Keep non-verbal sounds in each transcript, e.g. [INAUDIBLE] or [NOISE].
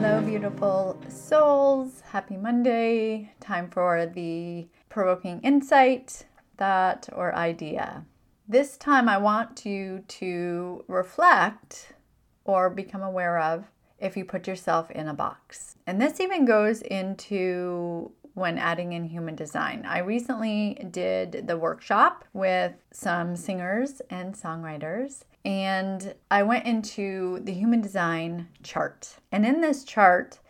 Hello, beautiful souls. Happy Monday. Time for the provoking insight, thought, or idea. This time, I want you to reflect or become aware of if you put yourself in a box. And this even goes into when adding in human design. I recently did the workshop with some singers and songwriters, and I went into the human design chart. And in this chart,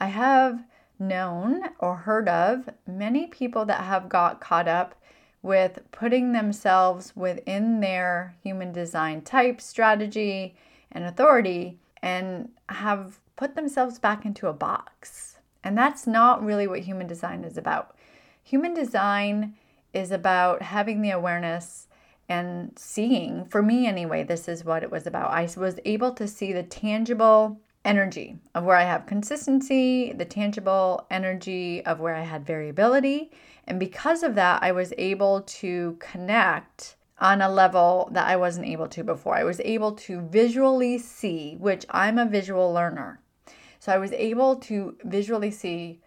I have known or heard of many people that have got caught up with putting themselves within their human design type, strategy, and authority and have put themselves back into a box. And that's not really what human design is about. Human design is about having the awareness and seeing, for me anyway, this is what it was about. I was able to see the tangible energy of where I have consistency, the tangible energy of where I had variability. And because of that, I was able to connect on a level that I wasn't able to before. I was able to visually see, which I'm a visual learner. So I was able to visually see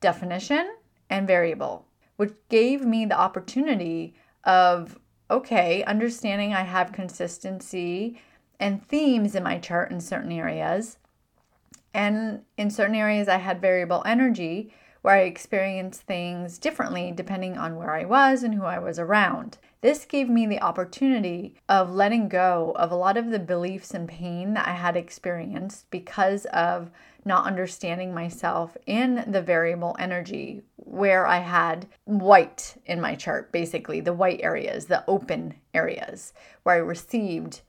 definition and variable, which gave me the opportunity of okay, understanding I have consistency and themes in my chart in certain areas. And in certain areas, I had variable energy where I experienced things differently depending on where I was and who I was around. This gave me the opportunity of letting go of a lot of the beliefs and pain that I had experienced because of not understanding myself in the variable energy where I had white in my chart, basically the white areas, the open areas where I received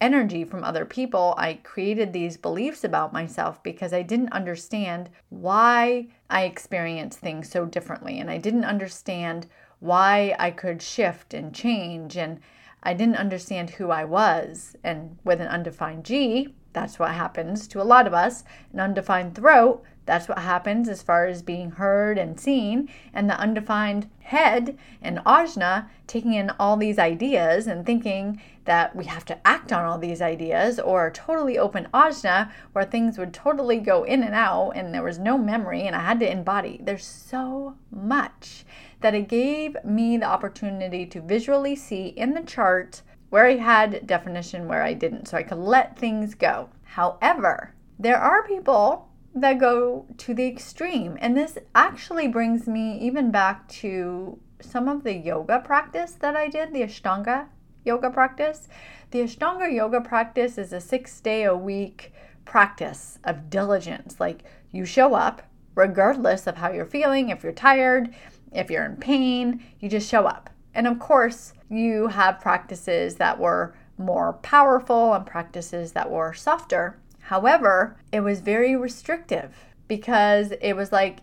energy from other people, I created these beliefs about myself because I didn't understand why I experienced things so differently. And I didn't understand why I could shift and change. And I didn't understand who I was. And with an undefined G, that's what happens to a lot of us. An undefined throat, that's what happens as far as being heard and seen. And the undefined head and ajna taking in all these ideas and thinking that we have to act on all these ideas, or totally open ajna where things would totally go in and out and there was no memory and I had to embody. There's so much that it gave me the opportunity to visually see in the chart where I had definition, where I didn't, so I could let things go. However, there are people that go to the extreme, and this actually brings me even back to some of the yoga practice that I did, the Ashtanga yoga practice. The Ashtanga yoga practice is a six day a week practice of diligence. Like you show up regardless of how you're feeling, if you're tired, if you're in pain, you just show up. And of course, you have practices that were more powerful and practices that were softer. However, it was very restrictive because it was like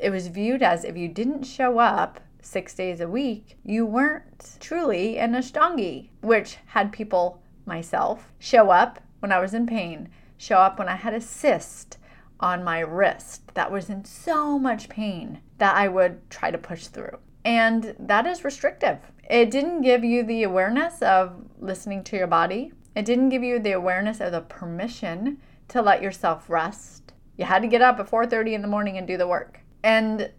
it was viewed as if you didn't show up six days a week, you weren't truly an Ashtangi, which had people, myself, show up when I was in pain, show up when I had a cyst on my wrist that was in so much pain that I would try to push through. And that is restrictive. It didn't give you the awareness of listening to your body. It didn't give you the awareness of the permission to let yourself rest. You had to get up at 4:30 in the morning and do the work. And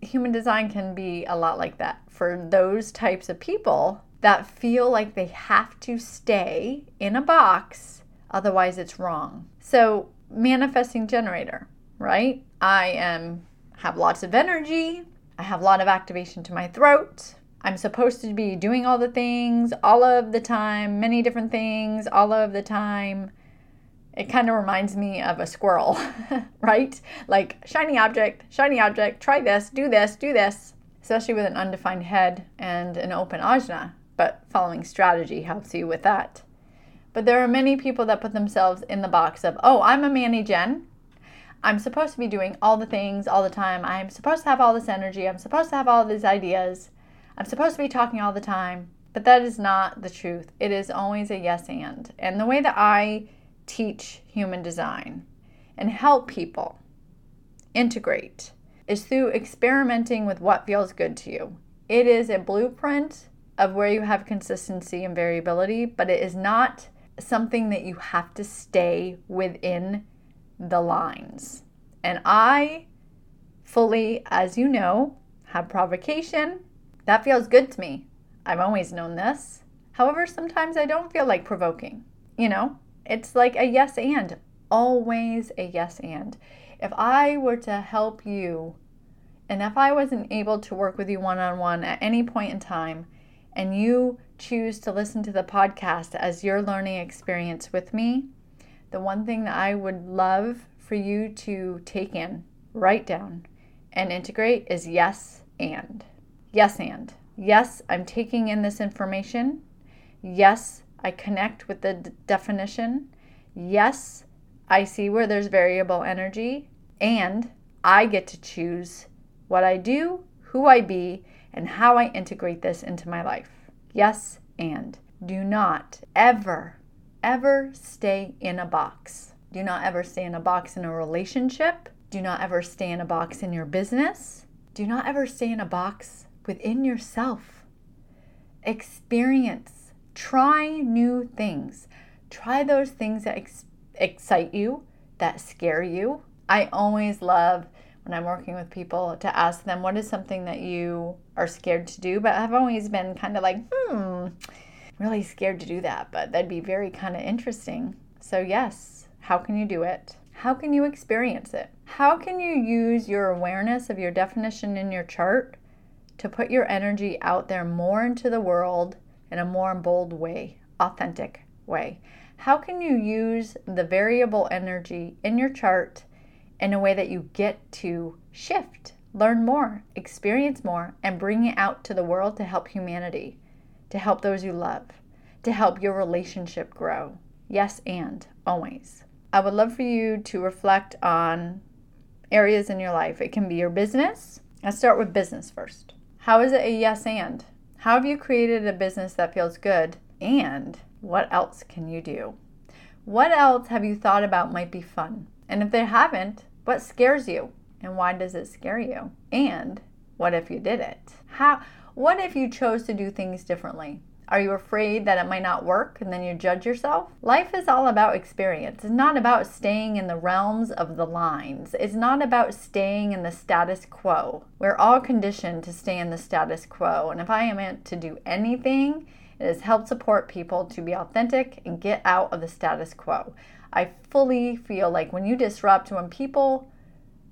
human design can be a lot like that for those types of people that feel like they have to stay in a box otherwise it's wrong. So, manifesting generator, right? I am have lots of energy. I have a lot of activation to my throat. I'm supposed to be doing all the things all of the time, many different things all of the time. It kind of reminds me of a squirrel, [LAUGHS] right? Like shiny object, shiny object, try this, do this, do this, especially with an undefined head and an open ajna. But following strategy helps you with that. But there are many people that put themselves in the box of, oh, I'm a Manny Jen. I'm supposed to be doing all the things all the time. I'm supposed to have all this energy. I'm supposed to have all these ideas. I'm supposed to be talking all the time. But that is not the truth. It is always a yes and. And the way that I teach human design and help people integrate is through experimenting with what feels good to you. It is a blueprint of where you have consistency and variability, but it is not something that you have to stay within the lines. And I fully, as you know, have provocation. That feels good to me. I've always known this. However, sometimes I don't feel like provoking. You know, it's like a yes and, always a yes and. If I were to help you, and if I wasn't able to work with you one on one at any point in time, and you choose to listen to the podcast as your learning experience with me, the one thing that I would love for you to take in, write down, and integrate is yes and. Yes and. Yes, I'm taking in this information. Yes, I connect with the d- definition. Yes, I see where there's variable energy. And I get to choose what I do, who I be, and how I integrate this into my life. Yes, and do not ever ever stay in a box. Do not ever stay in a box in a relationship. Do not ever stay in a box in your business. Do not ever stay in a box within yourself. Experience, try new things. Try those things that ex- excite you, that scare you. I always love when I'm working with people to ask them what is something that you are scared to do, but I've always been kind of like, hmm, really scared to do that, but that'd be very kind of interesting. So, yes, how can you do it? How can you experience it? How can you use your awareness of your definition in your chart to put your energy out there more into the world in a more bold way, authentic way? How can you use the variable energy in your chart in a way that you get to shift, learn more, experience more, and bring it out to the world to help humanity? To help those you love, to help your relationship grow. Yes, and always. I would love for you to reflect on areas in your life. It can be your business. Let's start with business first. How is it a yes and? How have you created a business that feels good? And what else can you do? What else have you thought about might be fun? And if they haven't, what scares you? And why does it scare you? And what if you did it? How what if you chose to do things differently? Are you afraid that it might not work and then you judge yourself? Life is all about experience. It's not about staying in the realms of the lines. It's not about staying in the status quo. We're all conditioned to stay in the status quo. And if I am meant to do anything, it has helped support people to be authentic and get out of the status quo. I fully feel like when you disrupt, when people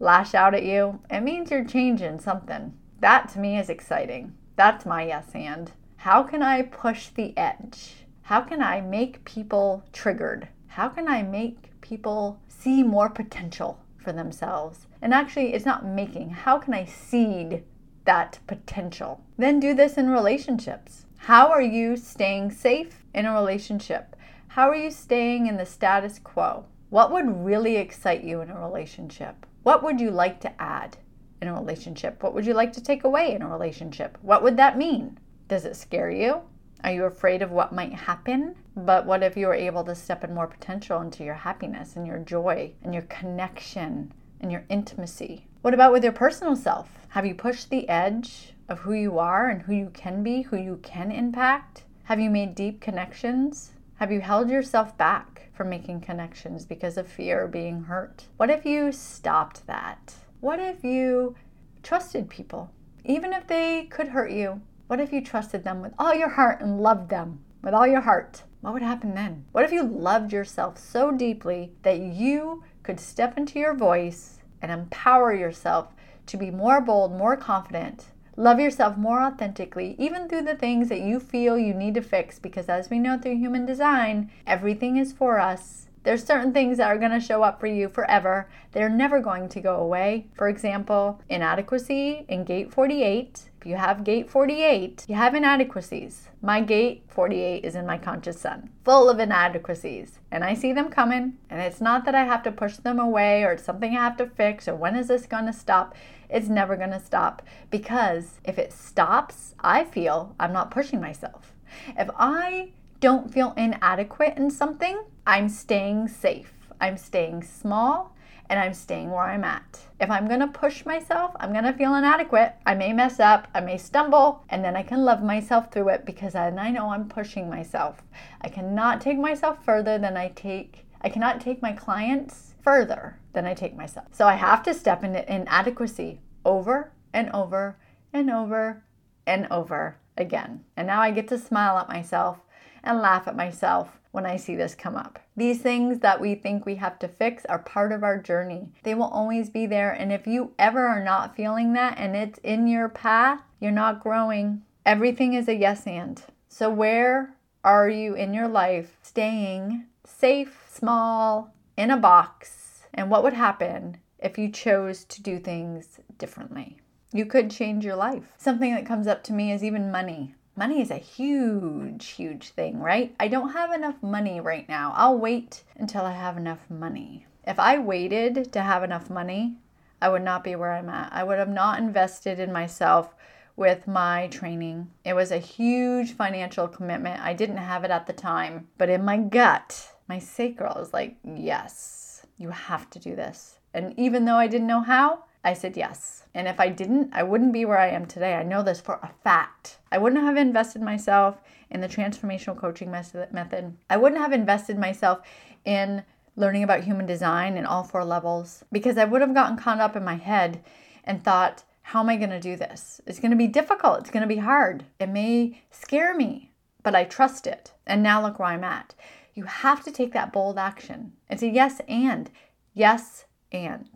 lash out at you, it means you're changing something. That to me is exciting. That's my yes and. How can I push the edge? How can I make people triggered? How can I make people see more potential for themselves? And actually, it's not making. How can I seed that potential? Then do this in relationships. How are you staying safe in a relationship? How are you staying in the status quo? What would really excite you in a relationship? What would you like to add? In a relationship? What would you like to take away in a relationship? What would that mean? Does it scare you? Are you afraid of what might happen? But what if you were able to step in more potential into your happiness and your joy and your connection and your intimacy? What about with your personal self? Have you pushed the edge of who you are and who you can be, who you can impact? Have you made deep connections? Have you held yourself back from making connections because of fear of being hurt? What if you stopped that? What if you trusted people, even if they could hurt you? What if you trusted them with all your heart and loved them with all your heart? What would happen then? What if you loved yourself so deeply that you could step into your voice and empower yourself to be more bold, more confident. Love yourself more authentically, even through the things that you feel you need to fix, because as we know through human design, everything is for us there's certain things that are going to show up for you forever. They're never going to go away. For example, inadequacy in gate 48. If you have gate 48, you have inadequacies. My gate 48 is in my conscious sun, full of inadequacies. And I see them coming. And it's not that I have to push them away or it's something I have to fix or when is this going to stop. It's never going to stop because if it stops, I feel I'm not pushing myself. If I don't feel inadequate in something, I'm staying safe. I'm staying small and I'm staying where I'm at. If I'm gonna push myself, I'm gonna feel inadequate. I may mess up, I may stumble, and then I can love myself through it because then I know I'm pushing myself. I cannot take myself further than I take, I cannot take my clients further than I take myself. So I have to step into inadequacy over and over and over and over again. And now I get to smile at myself and laugh at myself when I see this come up. These things that we think we have to fix are part of our journey. They will always be there. And if you ever are not feeling that and it's in your path, you're not growing. Everything is a yes and. So, where are you in your life staying safe, small, in a box? And what would happen if you chose to do things differently? You could change your life. Something that comes up to me is even money. Money is a huge, huge thing, right? I don't have enough money right now. I'll wait until I have enough money. If I waited to have enough money, I would not be where I'm at. I would have not invested in myself with my training. It was a huge financial commitment. I didn't have it at the time, but in my gut, my sacral is like, yes, you have to do this. And even though I didn't know how, I said yes. And if I didn't, I wouldn't be where I am today. I know this for a fact. I wouldn't have invested myself in the transformational coaching method. I wouldn't have invested myself in learning about human design in all four levels because I would have gotten caught up in my head and thought, how am I going to do this? It's going to be difficult. It's going to be hard. It may scare me, but I trust it. And now look where I'm at. You have to take that bold action. It's a yes and. Yes and.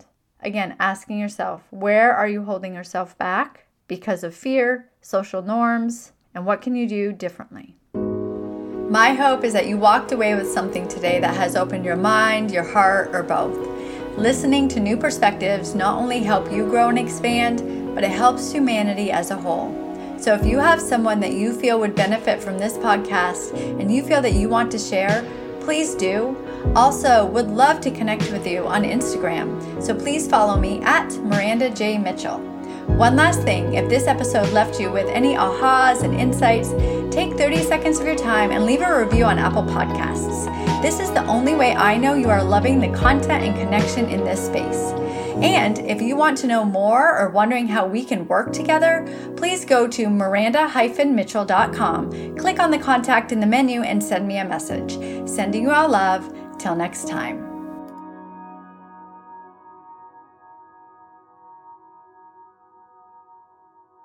Again, asking yourself, where are you holding yourself back because of fear, social norms, and what can you do differently? My hope is that you walked away with something today that has opened your mind, your heart, or both. Listening to new perspectives not only help you grow and expand, but it helps humanity as a whole. So if you have someone that you feel would benefit from this podcast and you feel that you want to share, please do. Also, would love to connect with you on Instagram, so please follow me at Miranda J. Mitchell. One last thing if this episode left you with any ahas and insights, take 30 seconds of your time and leave a review on Apple Podcasts. This is the only way I know you are loving the content and connection in this space. And if you want to know more or wondering how we can work together, please go to miranda-mitchell.com, click on the contact in the menu, and send me a message. Sending you all love. Till next time.